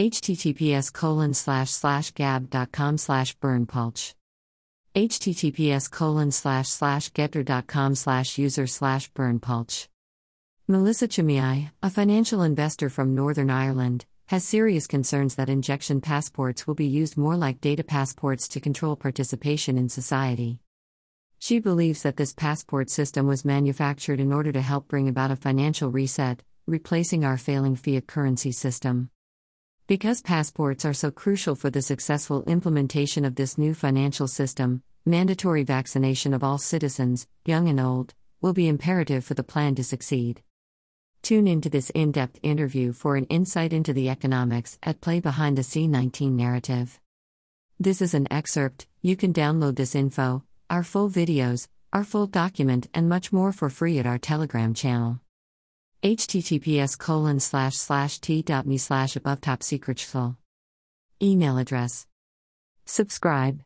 https colon slash slash gab.com slash berndpulch https colon slash slash getter.com slash user slash berndpulch melissa Ciummei a financial investor from northern ireland has serious concerns that injection passports will be used more like data passports to control participation in society. She believes that this passport system was manufactured in order to help bring about a financial reset replacing our failing fiat currency system because passports are so crucial for the successful implementation of this new financial system, mandatory vaccination of all citizens, young and old, will be imperative for the plan to succeed. Tune into this in depth interview for an insight into the economics at play behind the C19 narrative. This is an excerpt, you can download this info, our full videos, our full document, and much more for free at our Telegram channel https colon slash slash t.me slash above top secret Email address. Subscribe.